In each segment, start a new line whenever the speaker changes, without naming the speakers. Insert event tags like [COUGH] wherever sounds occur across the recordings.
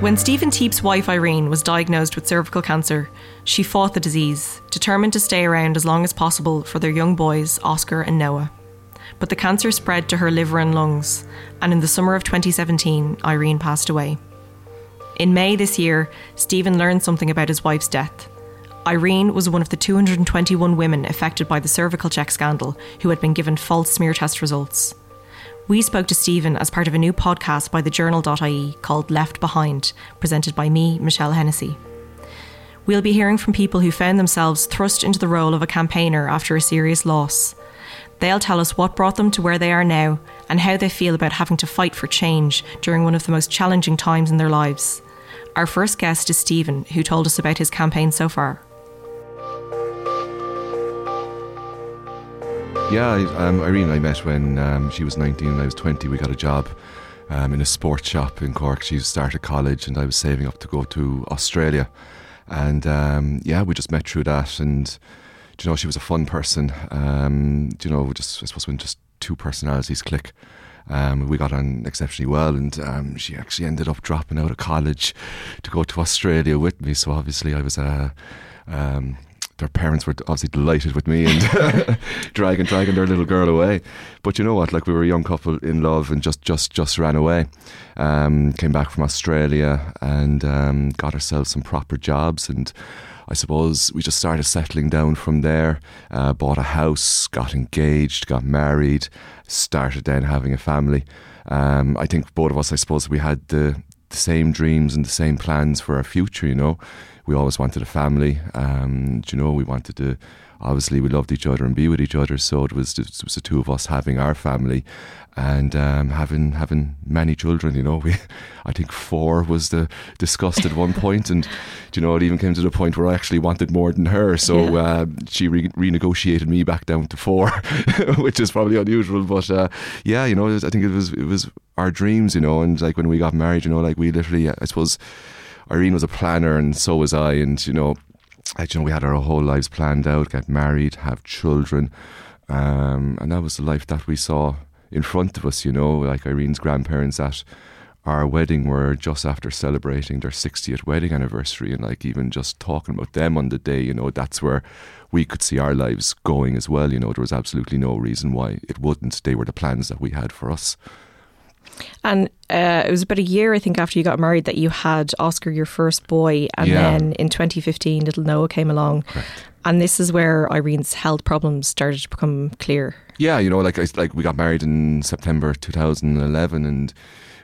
When Stephen Teap's wife Irene was diagnosed with cervical cancer, she fought the disease, determined to stay around as long as possible for their young boys, Oscar and Noah. But the cancer spread to her liver and lungs, and in the summer of 2017, Irene passed away. In May this year, Stephen learned something about his wife's death. Irene was one of the 221 women affected by the CervicalCheck scandal who had been given false smear test results. We spoke to Stephen as part of a new podcast by TheJournal.ie called Left Behind, presented by me, Michelle Hennessy. We'll be hearing from people who found themselves thrust into the role of a campaigner after a serious loss. They'll tell us what brought them to where they are now and how they feel about having to fight for change during one of the most challenging times in their lives. Our first guest is Stephen, who told us about his campaign so far.
Yeah, um, Irene I met when um, she was 19 and I was 20. We got a job um, in a sports shop in Cork. She started college and I was saving up to go to Australia. And um, yeah, we just met through that. And, you know, she was a fun person. Um, you know, just I suppose when just two personalities click. Um, we got on exceptionally well, and um, she actually ended up dropping out of college to go to Australia with me. So obviously, I was a um, their parents were obviously delighted with me and [LAUGHS] dragging dragging their little girl away. But you know what? Like we were a young couple in love and just just just ran away. Um, came back from Australia and um, got ourselves some proper jobs and. I suppose we just started settling down from there. Uh, bought a house, got engaged, got married, started then having a family. Um, I think both of us, I suppose, we had the, the same dreams and the same plans for our future. You know, we always wanted a family. Um, you know, we wanted to. Obviously, we loved each other and be with each other. So it was, it was the two of us having our family, and um, having having many children. You know, [LAUGHS] we I think four was the discussed at one [LAUGHS] point, and you know it even came to the point where I actually wanted more than her. So yeah. uh, she re- renegotiated me back down to four, [LAUGHS] which is probably unusual. But uh, yeah, you know, I think it was it was our dreams. You know, and like when we got married, you know, like we literally, I suppose Irene was a planner, and so was I. And you know, I, you know, we had our whole lives planned out: get married, have children, um, and that was the life that we saw in front of us. You know, like Irene's grandparents at our wedding were just after celebrating their 60th wedding anniversary, and like even just talking about them on the day, you know, that's where we could see our lives going as well. You know, there was absolutely no reason why it wouldn't. They were the plans that we had for us.
And uh, it was about a year, I think, after you got married that you had Oscar, your first boy, and yeah. then in 2015, little Noah came along. Correct. And this is where Irene's health problems started to become clear.
Yeah, you know, like like we got married in September 2011, and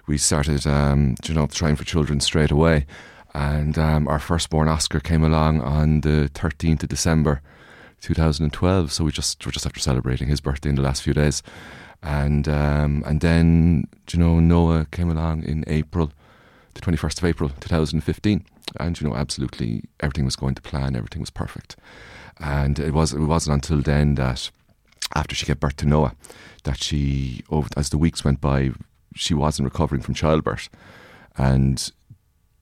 we started, um, you know, trying for children straight away. And um, our firstborn Oscar came along on the 13th of December 2012. So we just we're just after celebrating his birthday in the last few days and um, and then you know Noah came along in April, the twenty first of April, two thousand fifteen, and you know absolutely everything was going to plan, everything was perfect, and it was it wasn't until then that after she gave birth to Noah that she over as the weeks went by she wasn't recovering from childbirth, and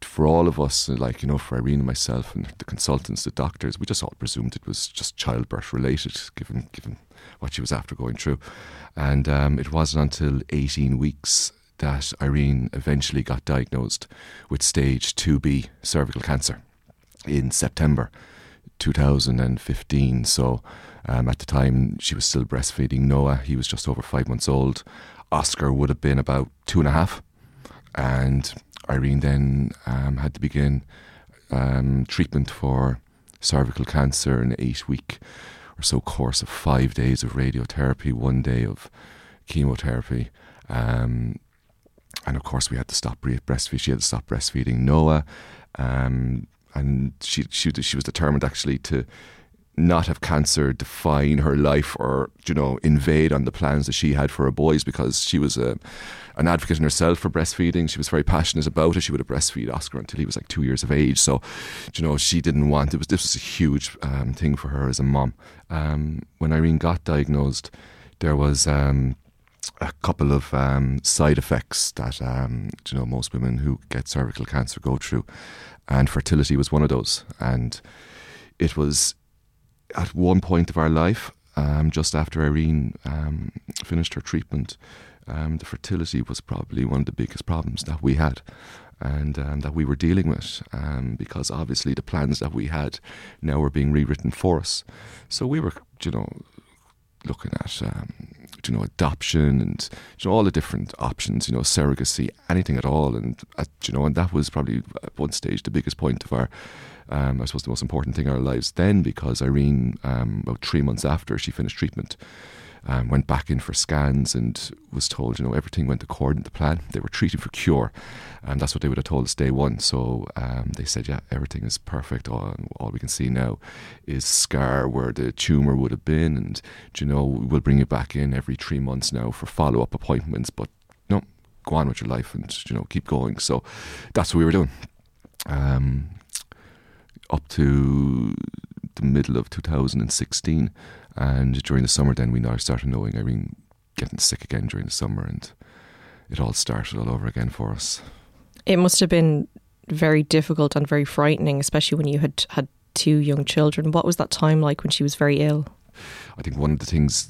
for all of us, like, you know, for Irene and myself and the consultants, the doctors, we just all presumed it was just childbirth related, given given what she was after going through. And um, it wasn't until 18 weeks that Irene eventually got diagnosed with stage 2B cervical cancer in September 2015. So um, at the time, she was still breastfeeding Noah. He was just over five months old. Oscar would have been about two and a half. And Irene then um, had to begin um, treatment for cervical cancer in an eight week or so course of five days of radiotherapy, one day of chemotherapy. Um, and of course, we had to stop breastfeeding. She had to stop breastfeeding Noah. Um, and she, she, she was determined actually to not have cancer define her life or you know invade on the plans that she had for her boys because she was a an advocate in herself for breastfeeding. She was very passionate about it. She would have breastfeed Oscar until he was like two years of age. So, you know, she didn't want it. Was this was a huge um, thing for her as a mom. Um, when Irene got diagnosed, there was. Um, a couple of um, side effects that um, you know most women who get cervical cancer go through, and fertility was one of those. And it was at one point of our life, um, just after Irene um, finished her treatment, um, the fertility was probably one of the biggest problems that we had and um, that we were dealing with um, because obviously the plans that we had now were being rewritten for us. So we were, you know, looking at, um, you know, adoption and you know all the different options, you know, surrogacy, anything at all, and at, you know, and that was probably at one stage the biggest point of our. Um, I suppose the most important thing in our lives then, because Irene, um, about three months after she finished treatment, um, went back in for scans and was told, you know, everything went according to plan. They were treated for cure, and that's what they would have told us day one. So um, they said, yeah, everything is perfect. All, all, we can see now is scar where the tumor would have been, and you know, we'll bring you back in every three months now for follow up appointments. But no, go on with your life and you know keep going. So that's what we were doing. Um, up to the middle of 2016 and during the summer, then we now started knowing Irene getting sick again during the summer, and it all started all over again for us.
It must have been very difficult and very frightening, especially when you had had two young children. What was that time like when she was very ill?
I think one of the things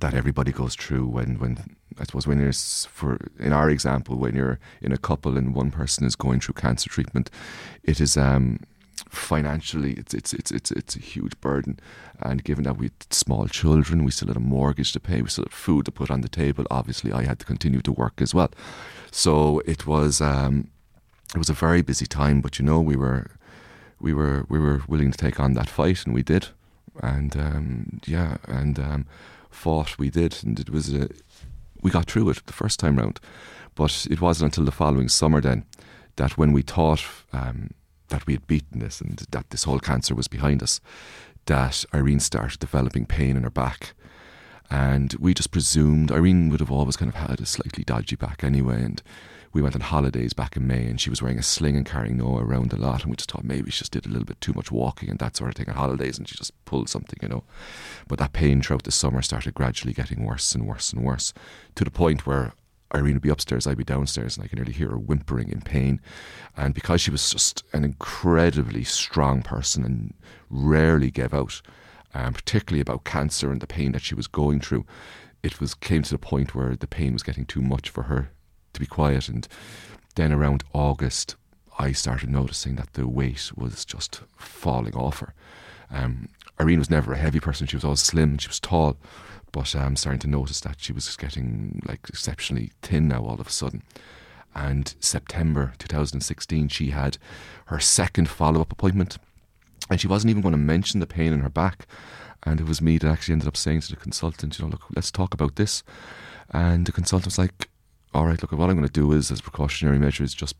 that everybody goes through when, when I suppose when you're for in our example when you're in a couple and one person is going through cancer treatment, it is um, financially it's it's it's it's it's a huge burden. And given that we had small children we still had a mortgage to pay we still had food to put on the table obviously I had to continue to work as well. So it was um, it was a very busy time but you know we were we were we were willing to take on that fight and we did. And um, yeah and um, fought we did and it was a, we got through it the first time round. But it wasn't until the following summer then that when we thought um, that we had beaten this and that this whole cancer was behind us, that Irene started developing pain in her back. And we just presumed Irene would have always kind of had a slightly dodgy back anyway. And we went on holidays back in May and she was wearing a sling and carrying Noah around a lot. And we just thought maybe she just did a little bit too much walking and that sort of thing on holidays and she just pulled something, you know. But that pain throughout the summer started gradually getting worse and worse and worse to the point where Irene would be upstairs, I'd be downstairs, and I can nearly hear her whimpering in pain. And because she was just an incredibly strong person and rarely gave out, um, particularly about cancer and the pain that she was going through, it was came to the point where the pain was getting too much for her to be quiet. And then around August, I started noticing that the weight was just falling off her. Um, Irene was never a heavy person; she was always slim. She was tall but I'm um, starting to notice that she was getting like exceptionally thin now all of a sudden. And September 2016, she had her second follow up appointment, and she wasn't even going to mention the pain in her back. And it was me that actually ended up saying to the consultant, you know, look, let's talk about this. And the consultant was like, all right, look, what I'm going to do is, as precautionary measures, just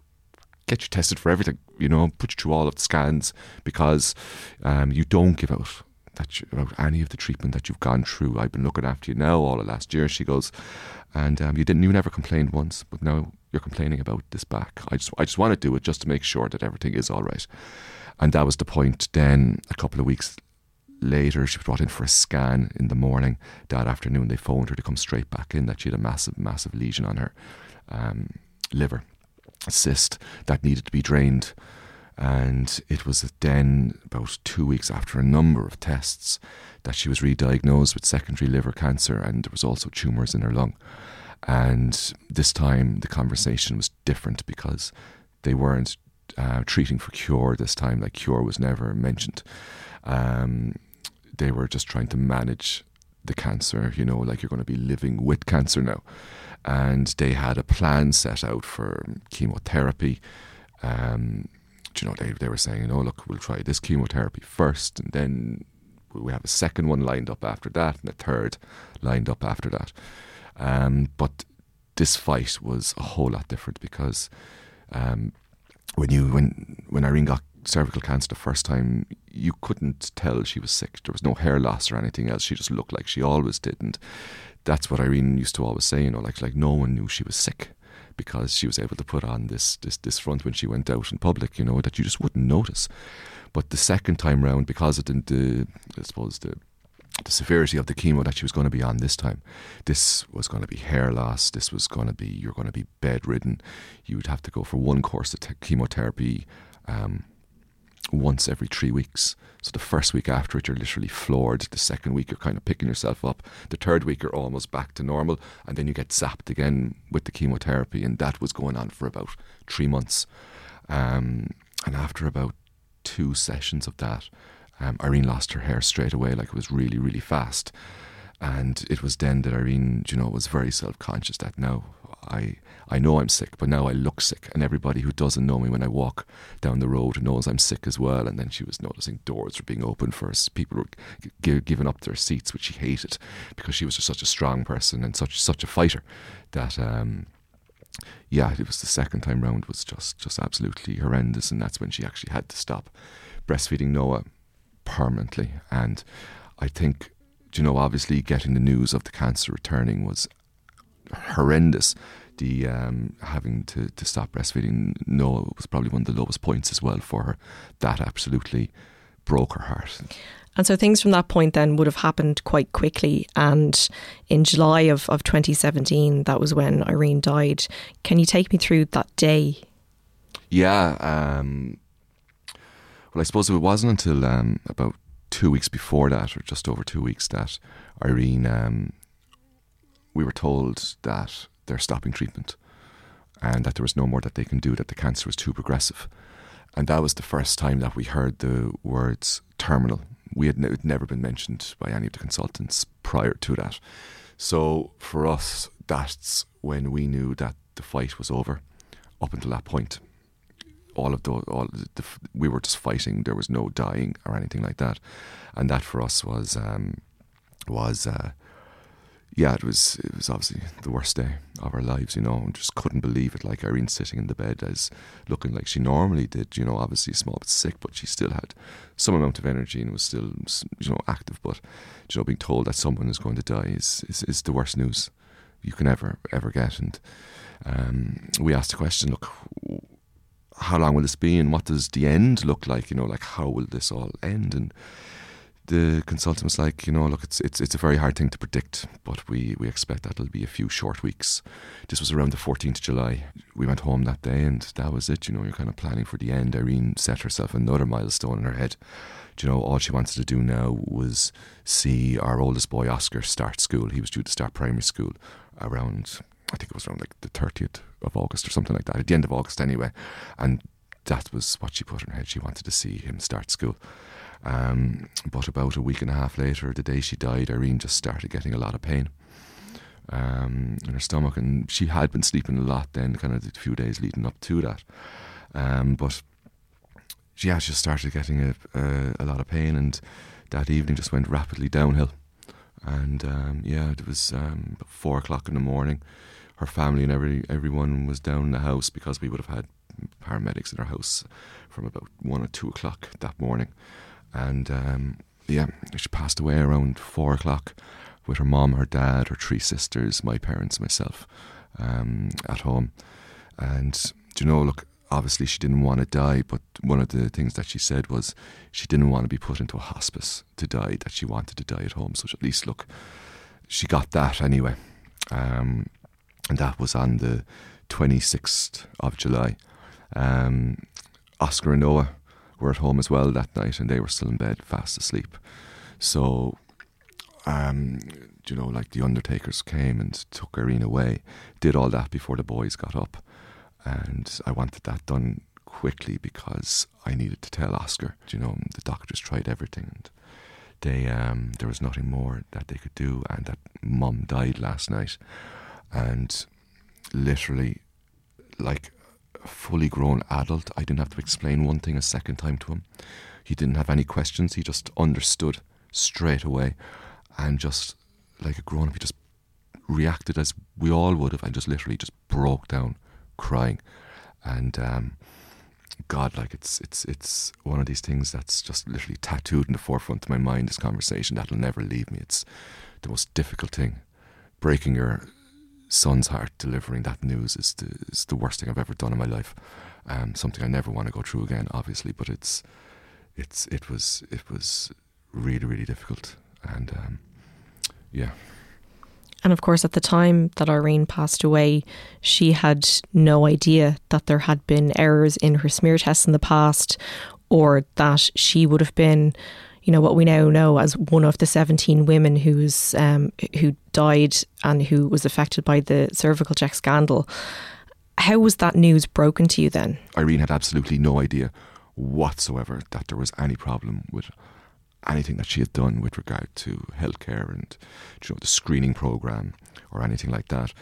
get you tested for everything, you know, put you through all of the scans because um, you don't give out that you, about any of the treatment that you've gone through. I've been looking after you now all of last year. She goes, and um, you didn't, you never complained once, but now you're complaining about this back. I just, I just want to do it just to make sure that everything is all right. And that was the point. Then a couple of weeks later, she was brought in for a scan in the morning. That afternoon, they phoned her to come straight back in that she had a massive, massive lesion on her um, liver, cyst that needed to be drained. And it was then, about two weeks after a number of tests, that she was re diagnosed with secondary liver cancer, and there was also tumours in her lung. And this time, the conversation was different because they weren't uh, treating for cure this time, like cure was never mentioned. Um, they were just trying to manage the cancer, you know, like you're going to be living with cancer now. And they had a plan set out for chemotherapy. Um, you know, they, they were saying, oh, look, we'll try this chemotherapy first, and then we have a second one lined up after that, and a third lined up after that. Um, but this fight was a whole lot different because um, when you when when Irene got cervical cancer the first time, you couldn't tell she was sick. There was no hair loss or anything else. She just looked like she always did, and that's what Irene used to always say. You know, like like no one knew she was sick because she was able to put on this, this, this front when she went out in public, you know, that you just wouldn't notice. But the second time round, because of the, the I suppose, the, the severity of the chemo that she was going to be on this time, this was going to be hair loss. This was going to be you're going to be bedridden. You would have to go for one course of te- chemotherapy um, once every three weeks. So the first week after it, you're literally floored. The second week, you're kind of picking yourself up. The third week, you're almost back to normal. And then you get zapped again with the chemotherapy. And that was going on for about three months. Um, and after about two sessions of that, um, Irene lost her hair straight away. Like it was really, really fast. And it was then that Irene, you know, was very self conscious that now I I know I'm sick, but now I look sick, and everybody who doesn't know me when I walk down the road knows I'm sick as well. And then she was noticing doors were being opened for us. People were g- giving up their seats, which she hated because she was just such a strong person and such such a fighter that. Um, yeah, it was the second time round was just just absolutely horrendous, and that's when she actually had to stop breastfeeding Noah permanently. And I think, you know, obviously getting the news of the cancer returning was horrendous the um, having to, to stop breastfeeding Noah was probably one of the lowest points as well for her. That absolutely broke her heart.
And so things from that point then would have happened quite quickly. And in July of, of 2017, that was when Irene died. Can you take me through that day?
Yeah. Um, well, I suppose it wasn't until um, about two weeks before that, or just over two weeks, that Irene, um, we were told that they're stopping treatment and that there was no more that they can do, that the cancer was too progressive. And that was the first time that we heard the words terminal. We had ne- never been mentioned by any of the consultants prior to that. So for us, that's when we knew that the fight was over. Up until that point, all of those, all the, we were just fighting. There was no dying or anything like that, and that for us was um, was uh, yeah, it was it was obviously the worst day of our lives, you know, and just couldn't believe it. Like Irene sitting in the bed as looking like she normally did, you know, obviously small but sick, but she still had some amount of energy and was still, you know, active. But you know, being told that someone is going to die is is, is the worst news you can ever ever get. And um, we asked the question, look, how long will this be, and what does the end look like? You know, like how will this all end? And the consultant was like, you know, look, it's it's it's a very hard thing to predict, but we, we expect that it'll be a few short weeks. This was around the 14th of July. We went home that day, and that was it. You know, you're kind of planning for the end. Irene set herself another milestone in her head. Do you know, all she wanted to do now was see our oldest boy Oscar start school. He was due to start primary school around, I think it was around like the 30th of August or something like that, at the end of August anyway. And that was what she put in her head. She wanted to see him start school. Um, but about a week and a half later, the day she died, Irene just started getting a lot of pain um, in her stomach, and she had been sleeping a lot then, kind of the few days leading up to that. Um, but yeah, she just started getting a, a, a, lot of pain, and that evening just went rapidly downhill. And um, yeah, it was um, four o'clock in the morning. Her family and every everyone was down in the house because we would have had paramedics in our house from about one or two o'clock that morning. And um, yeah, she passed away around four o'clock with her mom, her dad, her three sisters, my parents, myself um, at home. And, you know, look, obviously she didn't want to die, but one of the things that she said was she didn't want to be put into a hospice to die, that she wanted to die at home. So at least, look, she got that anyway. Um, and that was on the 26th of July. Um, Oscar and Noah were at home as well that night, and they were still in bed, fast asleep. So, um, you know, like the undertakers came and took Irene away, did all that before the boys got up, and I wanted that done quickly because I needed to tell Oscar. You know, the doctors tried everything, and they um, there was nothing more that they could do, and that Mum died last night, and literally, like fully grown adult. I didn't have to explain one thing a second time to him. He didn't have any questions. He just understood straight away and just like a grown up, he just reacted as we all would have and just literally just broke down crying. And um, God, like it's it's it's one of these things that's just literally tattooed in the forefront of my mind. This conversation that'll never leave me. It's the most difficult thing. Breaking your son's heart delivering that news is the, is the worst thing I've ever done in my life. Um, something I never want to go through again, obviously, but it's it's it was it was really really difficult, and um, yeah.
And of course, at the time that Irene passed away, she had no idea that there had been errors in her smear tests in the past or that she would have been, you know, what we now know as one of the 17 women who's um, who died and who was affected by the CervicalCheck scandal. How was that news broken to you then?
Irene had absolutely no idea whatsoever that there was any problem with anything that she had done with regard to healthcare and you know the screening program or anything like that.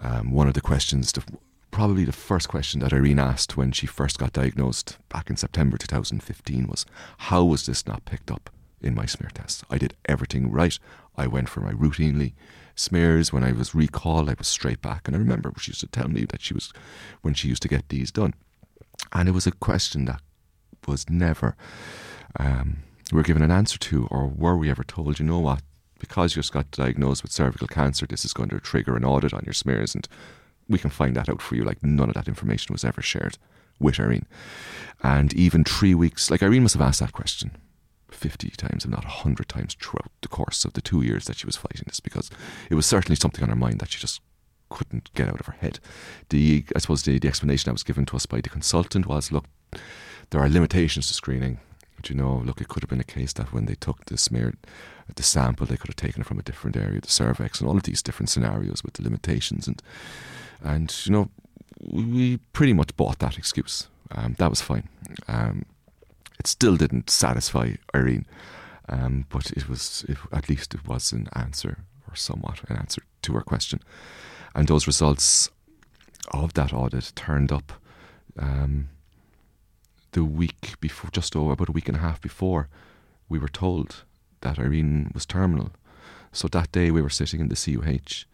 Um, one of the questions, the, probably the first question that Irene asked when she first got diagnosed back in September 2015 was, "How was this not picked up in my smear test? I did everything right. I went for my routinely." Smears when I was recalled, I was straight back, and I remember she used to tell me that she was when she used to get these done, and it was a question that was never um, we were given an answer to, or were we ever told, you know what, because you just got diagnosed with cervical cancer, this is going to trigger an audit on your smears, and we can find that out for you. Like none of that information was ever shared with Irene. And even three weeks, like Irene must have asked that question 50 times, if not 100 times throughout the course of the two years that she was fighting this, because it was certainly something on her mind that she just couldn't get out of her head. The, I suppose the, the explanation that was given to us by the consultant was look, there are limitations to screening. You know, look, it could have been a case that when they took the smear, the sample, they could have taken it from a different area, the cervix, and all of these different scenarios with the limitations. And and you know, we pretty much bought that excuse. Um, that was fine. Um, it still didn't satisfy Irene, um, but it was it, at least it was an answer or somewhat an answer to her question. And those results of that audit turned up um, the week before, just over about a week and a half before, we were told that Irene was terminal. So that day we were sitting in the CUH,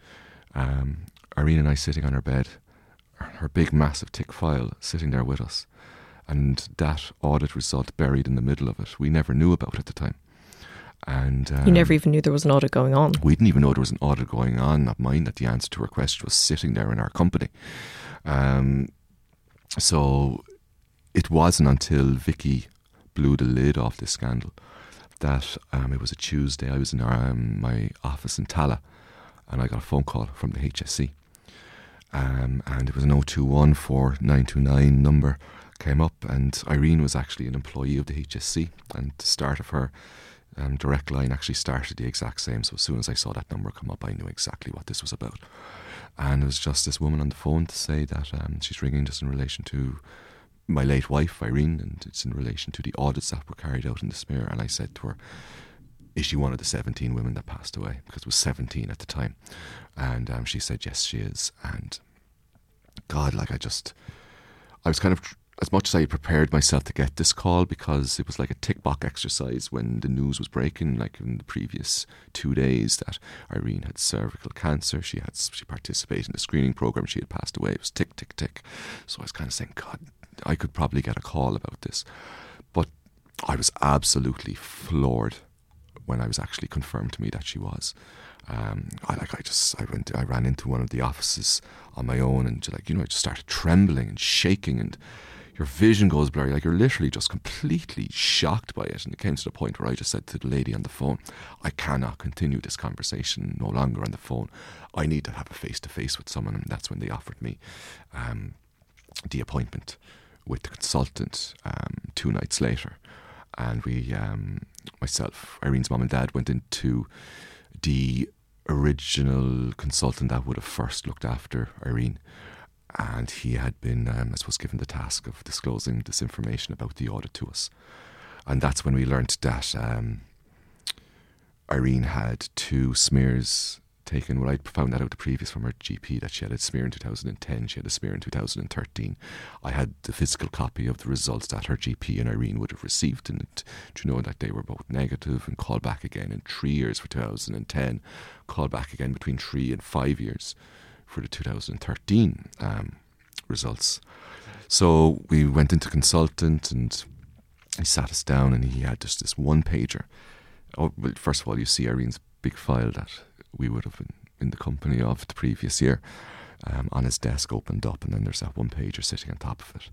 um, Irene and I sitting on her bed, her big massive tick file sitting there with us, and that audit result buried in the middle of it. We never knew about it at the time. And
um, you never even knew there was an audit going on.
We didn't even know there was an audit going on. Not mind that the answer to her question was sitting there in our company. Um, so it wasn't until Vicky blew the lid off this scandal that um, it was a Tuesday. I was in our, um, my office in Tallaght and I got a phone call from the HSE, Um, and it was an 0214 number came up, and Irene was actually an employee of the HSE, and the start of her um, direct line actually started the exact same. So as soon as I saw that number come up, I knew exactly what this was about. And it was just this woman on the phone to say that um, she's ringing just in relation to my late wife, Irene, and it's in relation to the audits that were carried out in the smear. And I said to her, Is she one of the 17 women that passed away? Because it was 17 at the time. And um, she said, Yes, she is. And God, like I just, I was kind of, as much as I had prepared myself to get this call, because it was like a tick box exercise when the news was breaking, like in the previous two days, that Irene had cervical cancer. She had, she participated in the screening program. She had passed away. It was tick, tick, tick. So I was kind of saying, God, I could probably get a call about this. But I was absolutely floored when I was actually confirmed to me that she was. Um, I like I just I went I ran into one of the offices on my own and like you know I just started trembling and shaking and your vision goes blurry like you're literally just completely shocked by it and it came to the point where I just said to the lady on the phone I cannot continue this conversation no longer on the phone I need to have a face to face with someone and that's when they offered me um, the appointment with the consultant um, two nights later. And we, um, myself, Irene's mom and dad, went into the original consultant that would have first looked after Irene. And he had been, um, I suppose, given the task of disclosing this information about the audit to us. And that's when we learnt that um, Irene had two smears taken. Well, I found that out the previous from her GP that she had a smear in 2010, she had a smear in 2013. I had the physical copy of the results that her GP and Irene would have received, and you know that they were both negative and called back again in three years for 2010, called back again between three and five years for the 2013 um, results. So we went into consultant and he sat us down and he had just this one pager. Oh, well, first of all, you see Irene's big file that we would have been in the company of the previous year. Um, on his desk opened up, and then there's that one pager sitting on top of it.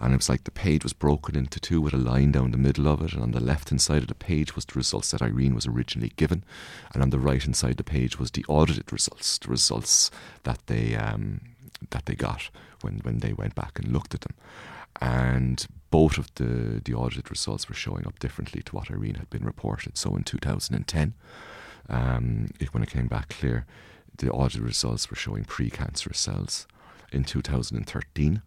And it was like the page was broken into two with a line down the middle of it. And on the left hand side of the page was the results that Irene was originally given, and on the right hand side of the page was the audited results, the results that they um, that they got when when they went back and looked at them. and both of the, the audited results were showing up differently to what Irene had been reported. So in 2010, um, it, when it came back clear, the audit results were showing precancerous cells. In 2013,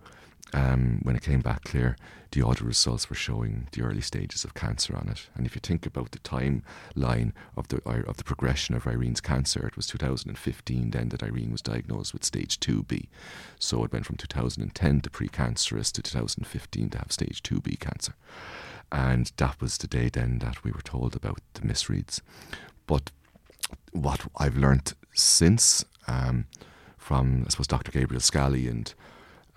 um, when it came back clear, the audit results were showing the early stages of cancer on it. And if you think about the timeline of the of the progression of Irene's cancer, it was 2015 then that Irene was diagnosed with stage 2B. So it went from 2010 to precancerous to 2015 to have stage 2B cancer. And that was the day then that we were told about the misreads. But what I've learned since um, from, I suppose, Dr. Gabriel Scally and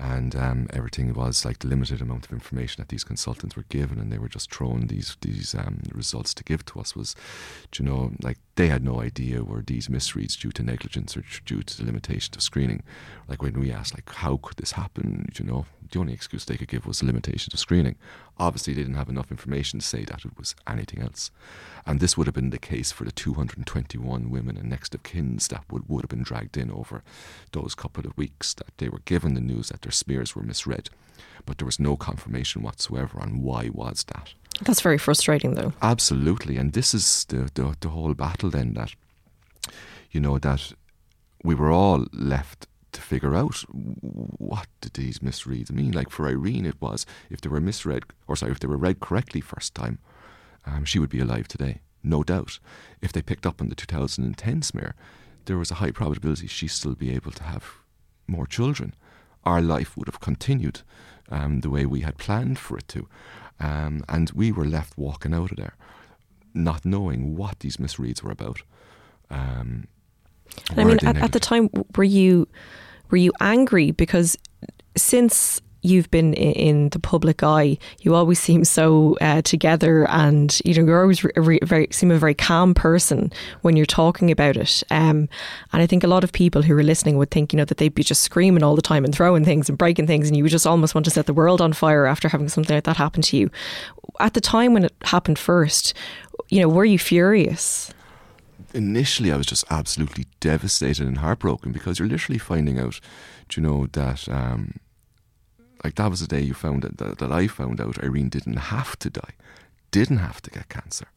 and um, everything was like the limited amount of information that these consultants were given, and they were just thrown these these um, results to give to us. Was, you know, like they had no idea were these misreads due to negligence or due to the limitation of screening. Like when we asked, like, how could this happen? You know, the only excuse they could give was the limitation of screening. Obviously, they didn't have enough information to say that it was anything else. And this would have been the case for the 221 women and next of kins that would, would have been dragged in over those couple of weeks that they were given the news that their smears were misread. But there was no confirmation whatsoever on why was that.
That's very frustrating, though.
Absolutely. And this is the, the, the whole battle then that, you know, that we were all left to figure out what did these misreads mean. Like for Irene, it was if they were misread, or sorry, if they were read correctly first time, um, she would be alive today, no doubt. If they picked up on the 2010 smear, there was a high probability she'd still be able to have more children. Our life would have continued um, the way we had planned for it to. Um, and we were left walking out of there, not knowing what these misreads were about. Um,
I mean, at, at, the time, were you were you angry because since you've been in the public eye, you always seem so uh, together, and you know you're always re- very seem a very calm person when you're talking about it. Um, and I think a lot of people who are listening would think you know that they'd be just screaming all the time and throwing things and breaking things, and you would just almost want to set the world on fire after having something like that happen to you. At the time when it happened first, you know, were you furious?
Initially I was just absolutely devastated and heartbroken because you're literally finding out, do you know, that um, like that was the day you found it, that, that I found out Irene didn't have to die, didn't have to get cancer.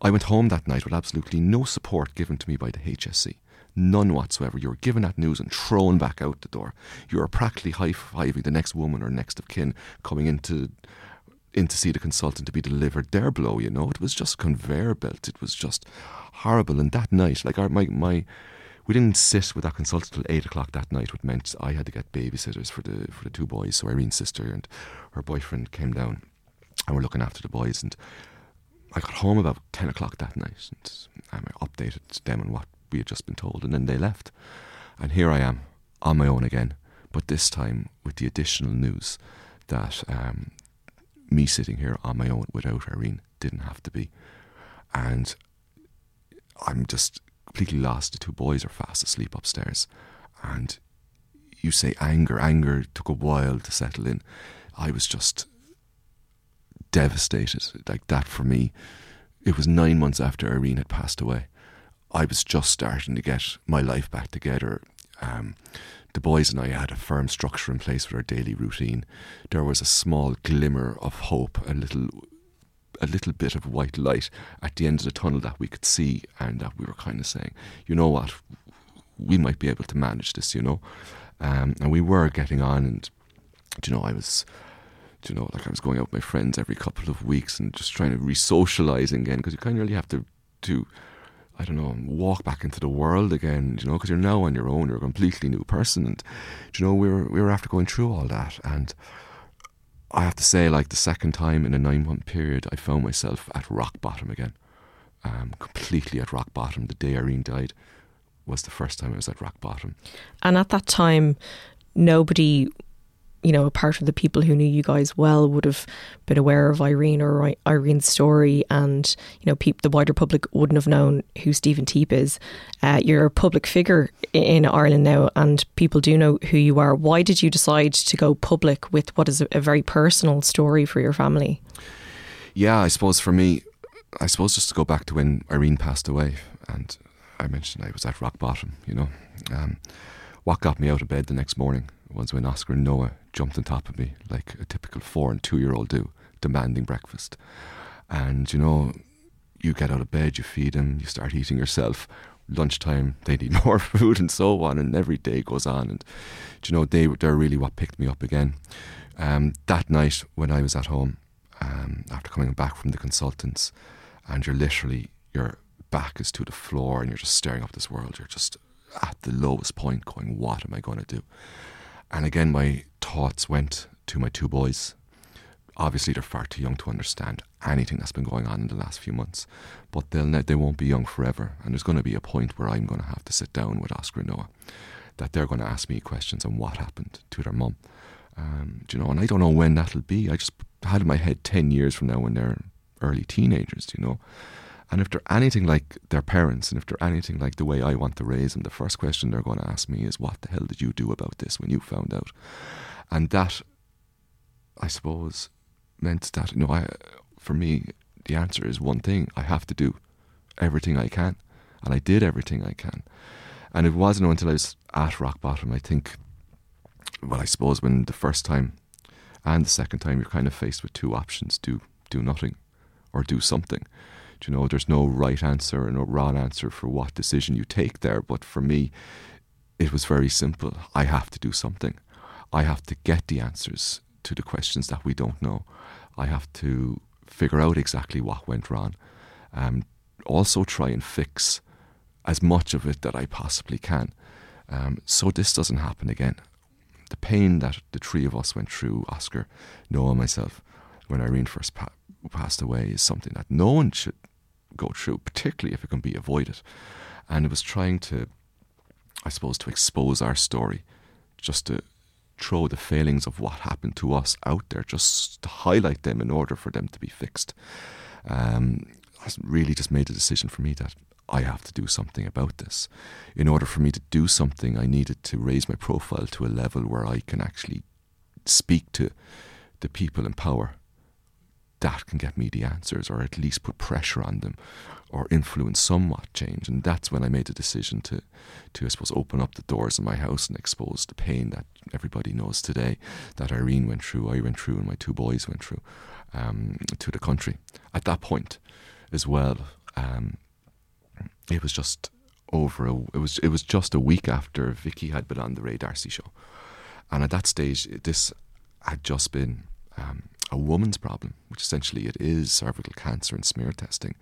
I went home that night with absolutely no support given to me by the HSE. None whatsoever. You were given that news and thrown back out the door. You were practically high fiving the next woman or next of kin coming into in to see the consultant to be delivered their blow, you know. It was just conveyor belt. It was just horrible. And that night, like our, my, my, we didn't sit with that consultant till eight o'clock that night, which meant I had to get babysitters for the for the two boys. So Irene's sister and her boyfriend came down and were looking after the boys. And I got home about ten o'clock that night and I updated them on what we had just been told, and then they left. And here I am on my own again, but this time with the additional news that um, me sitting here on my own without Irene didn't have to be. And I'm just completely lost. The two boys are fast asleep upstairs. And you say anger. Anger took a while to settle in. I was just devastated. Like that for me. It was nine months after Irene had passed away. I was just starting to get my life back together. Um, the boys and I had a firm structure in place for our daily routine. There was a small glimmer of hope, a little a little bit of white light at the end of the tunnel that we could see and that we were kind of saying, you know what, we might be able to manage this, you know. Um, and we were getting on and you know, I was you know, like I was going out with my friends every couple of weeks and just trying to re-socialize again because you kind of really have to to I don't know, walk back into the world again, you know, because you're now on your own, you're a completely new person. And, you know, we were, we were after going through all that. And I have to say, like, the second time in a nine month period, I found myself at rock bottom again. Um, completely at rock bottom. The day Irene died was the first time I was at rock bottom.
And at that time, nobody you know, a part of the people who knew you guys well would have been aware of Irene or Irene's story, and you know, the wider public wouldn't have known who Stephen Teap is. Uh, you're a public figure in Ireland now, and people do know who you are. Why did you decide to go public with what is a, a very personal story for your family?
Yeah, I suppose for me, I suppose just to go back to when Irene passed away, and I mentioned I was at rock bottom. You know, um, what got me out of bed the next morning was when Oscar and Noah jumped on top of me like a typical four and two year old do, demanding breakfast. And you know, you get out of bed, you feed him, you start eating yourself. Lunchtime, they need [LAUGHS] more food and so on, and every day goes on. And you know, they they're really what picked me up again. Um, that night when I was at home, um, after coming back from the consultants, and you're literally your back is to the floor and you're just staring up this world. You're just at the lowest point, going, "What am I going to do?" And again, my thoughts went to my two boys. Obviously, they're far too young to understand anything that's been going on in the last few months, but they'll ne- they won't be young forever. And there's going to be a point where I'm going to have to sit down with Oscar and Noah, that they're going to ask me questions on what happened to their mum. Um, do you know? And I don't know when that'll be. I just had in my head ten years from now when they're early teenagers. Do you know? And if they're anything like their parents, and if they're anything like the way I want to raise them, the first question they're going to ask me is, What the hell did you do about this when you found out? And that, I suppose, meant that, you know, I, for me, the answer is one thing I have to do everything I can. And I did everything I can. And it wasn't until I was at rock bottom, I think, well, I suppose when the first time and the second time you're kind of faced with two options do do nothing or do something you know, there's no right answer or no wrong answer for what decision you take there. But for me, it was very simple. I have to do something. I have to get the answers to the questions that we don't know. I have to figure out exactly what went wrong. Um, also, try and fix as much of it that I possibly can. Um, so this doesn't happen again. The pain that the three of us went through, Oscar, Noah, myself, when Irene first pa- passed away, is something that no one should go through, particularly if it can be avoided. And it was trying to, I suppose, to expose our story, just to throw the failings of what happened to us out there, just to highlight them in order for them to be fixed. Um, really just made a decision for me that I have to do something about this. In order for me to do something, I needed to raise my profile to a level where I can actually speak to the people in power that can get me the answers or at least put pressure on them or influence somewhat change. And that's when I made the decision to, to I suppose, open up the doors of my house and expose the pain that everybody knows today that Irene went through, I went through, and my two boys went through um, to the country. At that point, as well, um, it was just over. A, it was it was just a week after Vicky had been on the Ray D'Arcy show, and at that stage, this had just been um, a woman's problem, which essentially it is cervical cancer and smear testing.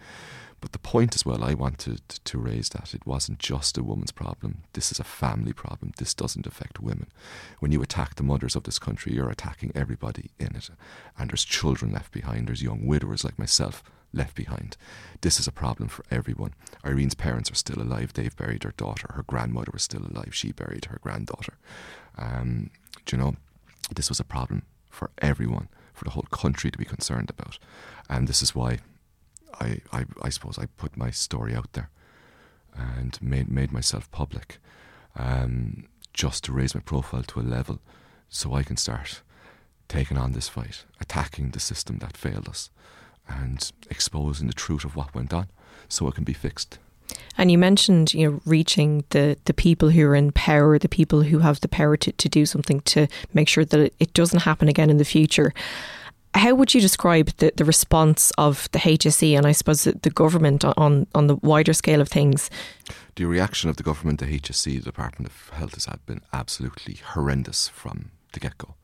But the point as well, I wanted to raise that it wasn't just a woman's problem. This is a family problem. This doesn't affect women. When you attack the mothers of this country, you're attacking everybody in it. And there's children left behind, there's young widowers like myself left behind. This is a problem for everyone. Irene's parents are still alive. They've buried their daughter. Her grandmother was still alive. She buried her granddaughter. Um, do you know, this was a problem for everyone for the whole country to be concerned about. And this is why I, I, I suppose I put my story out there and made, made myself public um, just to raise my profile to a level so I can start taking on this fight, attacking the system that failed us, and exposing the truth of what went on so it can be fixed.
And you mentioned, you know, reaching the, the people who are in power, the people who have the power to, to do something to make sure that it, doesn't happen again in the future. How would you describe the, the response of the HSE and I suppose the, the government on, on the wider scale of things?
The reaction of the government, the HSE, the Department of Health has been absolutely horrendous from the get go.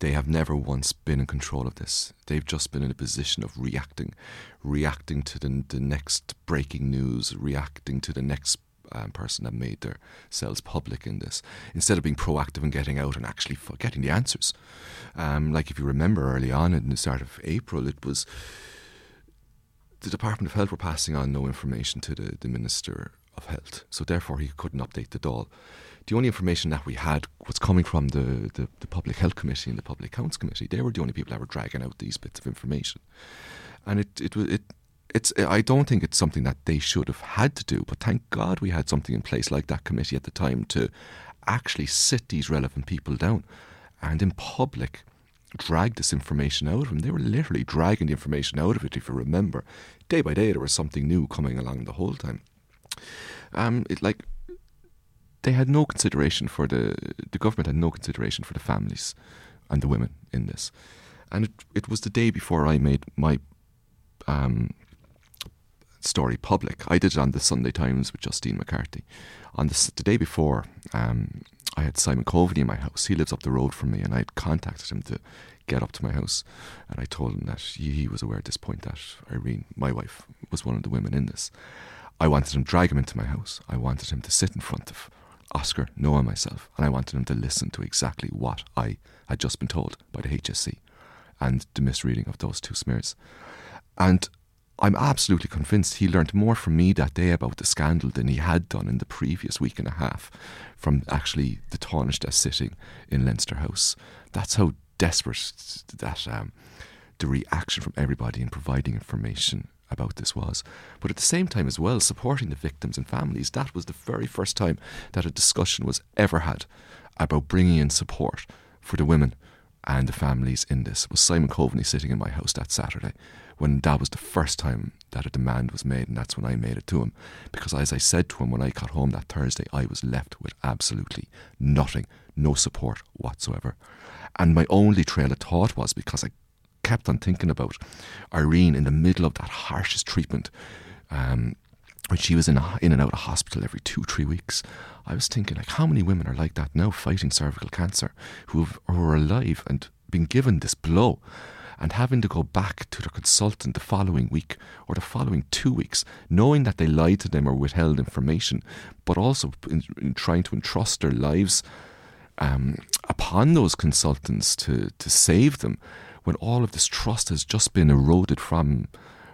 They have never once been in control of this. They've just been in a position of reacting, reacting to the, the next breaking news, reacting to the next um, person that made themselves public in this, instead of being proactive and getting out and actually getting the answers. Um, like if you remember early on in the start of April, it was the Department of Health were passing on no information to the, the Minister of Health, so therefore he couldn't update the Dáil the only information that we had was coming from the, the, the, Public Health Committee and the Public Accounts Committee. They were the only people that were dragging out these bits of information. And it, it, was it, it's, I don't think it's something that they should have had to do, but thank God we had something in place like that committee at the time to actually sit these relevant people down and in public drag this information out of them. They were literally dragging the information out of it, if you remember. Day by day, there was something new coming along the whole time. Um, it like they had no consideration for the the government had no consideration for the families and the women in this, and it, it was the day before I made my um, story public. I did it on the Sunday Times with Justine McCarthy. On the, the day before, um, I had Simon Coveney in my house. He lives up the road from me, and I had contacted him to get up to my house. And I told him that he, was aware at this point that Irene, my wife, was one of the women in this. I wanted him to drag him into my house. I wanted him to sit in front of Oscar, Noah, myself, and I wanted him to listen to exactly what I had just been told by the HSE and the misreading of those two smears. And I'm absolutely convinced he learned more from me that day about the scandal than he had done in the previous week and a half from actually the Taoiseach sitting in Leinster House. That's how desperate that um, the reaction from everybody in providing information about this was. But at the same time, as well, supporting the victims and families. That was the very first time that a discussion was ever had about bringing in support for the women and the families in this. It Was Simon Coveney sitting in my house that Saturday when that was the first time that a demand was made, and that's when I made it to him. Because as I said to him when I got home that Thursday, I was left with absolutely nothing, no support whatsoever. And my only trail of thought was because I kept on thinking about Irene in the middle of that harshest treatment. Um, when she was in, a, in and out of hospital every two, three weeks, I was thinking, like, how many women are like that now fighting cervical cancer who, who are alive and been given this blow and having to go back to their consultant the following week or the following two weeks, knowing that they lied to them or withheld information, but also in, in trying to entrust their lives um, upon those consultants to, to save them when all of this trust has just been eroded from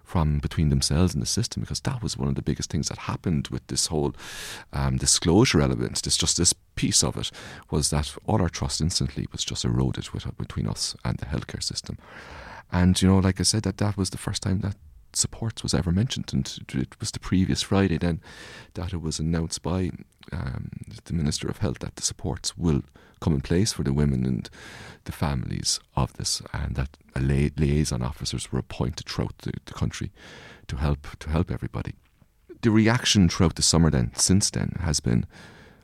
from between themselves and the system because that was one of the biggest things that happened with this whole um, disclosure element. This just this piece of it was that all our trust instantly was just eroded with, between us and the healthcare system. And you know like I said that that was the first time that supports was ever mentioned and it was the previous Friday then that it was announced by um, the Minister of Health that the supports will come in place for the women and the families of this, and that li- liaison officers were appointed throughout the, the country to help to help everybody. The reaction throughout the summer then, since then, has been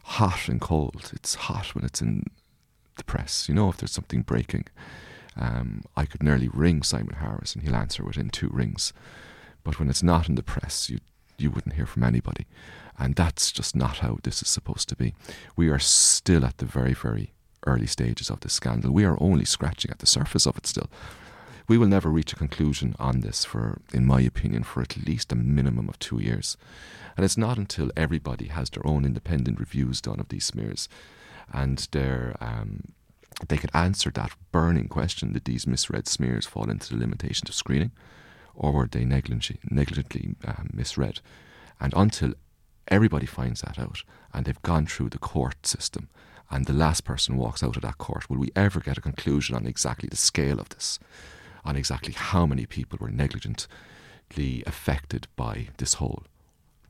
hot and cold. It's hot when it's in the press. You know, if there's something breaking, um, I could nearly ring Simon Harris and he'll answer within two rings. But when it's not in the press, you you wouldn't hear from anybody. And that's just not how this is supposed to be. We are still at the very, very early stages of this scandal. We are only scratching at the surface of it still. We will never reach a conclusion on this for, in my opinion, for at least a minimum of two years. And it's not until everybody has their own independent reviews done of these smears and their um, they could answer that burning question did these misread smears fall into the limitations of screening or were they negligently, um, misread? And until everybody finds that out and they've gone through the court system and the last person walks out of that court, will we ever get a conclusion on exactly the scale of this, on exactly how many people were negligently affected by this whole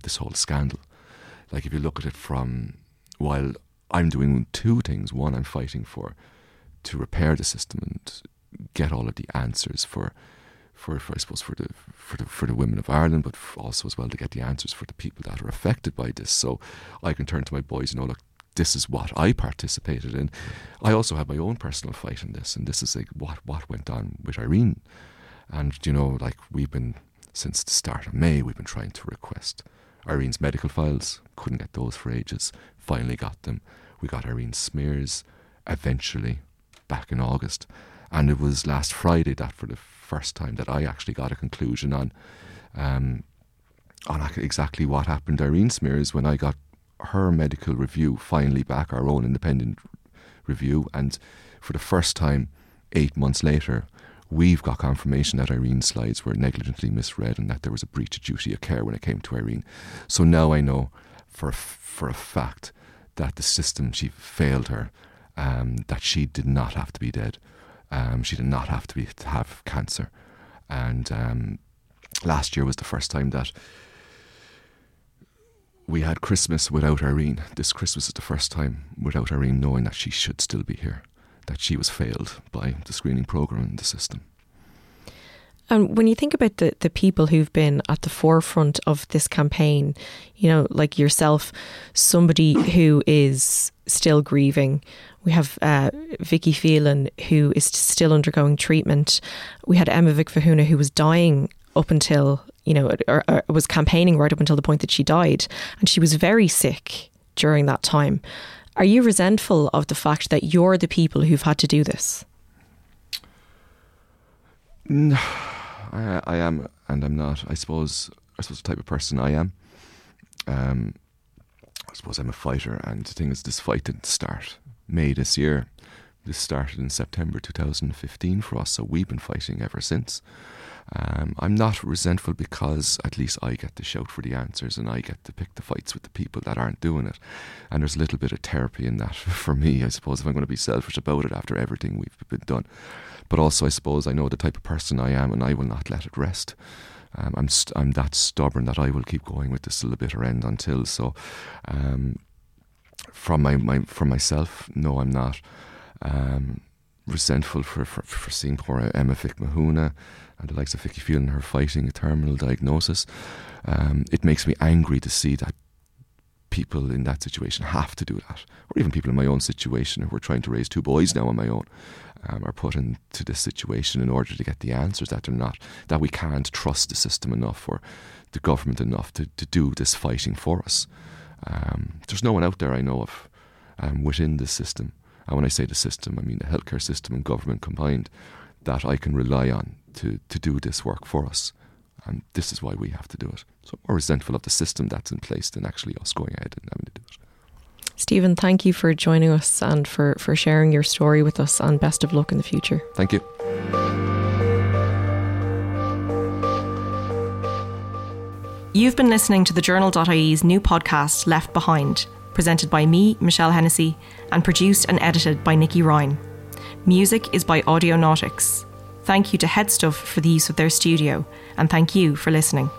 this whole scandal? Like if you look at it from while I'm doing two things. One, I'm fighting for to repair the system and get all of the answers for for, for I suppose for the for the for the women of Ireland, but also as well to get the answers for the people that are affected by this. So I can turn to my boys and know, look, this is what I participated in. I also have my own personal fight in this, and this is like what what went on with Irene, and you know, like we've been since the start of May, we've been trying to request Irene's medical files. Couldn't get those for ages. Finally got them. We got Irene's smears eventually back in August, and it was last Friday that for the first time that I actually got a conclusion on um, on exactly what happened. Irene Smears when I got her medical review finally back, our own independent review, and for the first time, eight months later, we've got confirmation that Irene's slides were negligently misread and that there was a breach of duty of care when it came to Irene. So now I know for for a fact that the system she failed her, um, that she did not have to be dead. Um, she did not have to be to have cancer, and um, last year was the first time that we had Christmas without Irene. This Christmas is the first time without Irene knowing that she should still be here, that she was failed by the screening program and the system.
And when you think about the, the people who've been at the forefront of this campaign, you know, like yourself, somebody who is still grieving. We have uh, Vicky Phelan, who is still undergoing treatment. We had Emma Mhic Mhathúna, who was dying up until, you know, or, or was campaigning right up until the point that she died. And she was very sick during that time. Are you resentful of the fact that you're the people who've had to do this?
No, I, I am, and I'm not. I suppose. I suppose the type of person I am. Um, I suppose I'm a fighter, and the thing is, this fight didn't start May this year. This started in September 2015 for us, so we've been fighting ever since. Um, I'm not resentful because at least I get to shout for the answers and I get to pick the fights with the people that aren't doing it. And there's a little bit of therapy in that [LAUGHS] for me, I suppose, if I'm going to be selfish about it after everything we've been done. But also, I suppose I know the type of person I am and I will not let it rest. Um, I'm st- I'm that stubborn that I will keep going with this till the bitter end until. So, um, from my, my from myself, no, I'm not. Um, resentful for, for, for seeing poor Emma Mhic Mhathúna and the likes of Vicky Phelan her fighting a terminal diagnosis. Um, it makes me angry to see that people in that situation have to do that, or even people in my own situation who are trying to raise two boys now on my own. Um, are put into this situation in order to get the answers that they're not, that we can't trust the system enough or the government enough to, to do this fighting for us. Um, there's no one out there I know of um, within the system and when I say the system, I mean the healthcare system and government combined, that I can rely on to, to do this work for us. And this is why we have to do it. So I'm more resentful of the system that's in place than actually us going ahead and having to do it.
Stephen, thank you for joining us and for, for sharing your story with us, and best of luck in the future.
Thank you.
You've been listening to the Journal.ie's new podcast, Left Behind presented by me, Michelle Hennessy, and produced and edited by Nikki Ryan. Music is by Audionautics. Thank you to Headstuff for the use of their studio, and thank you for listening.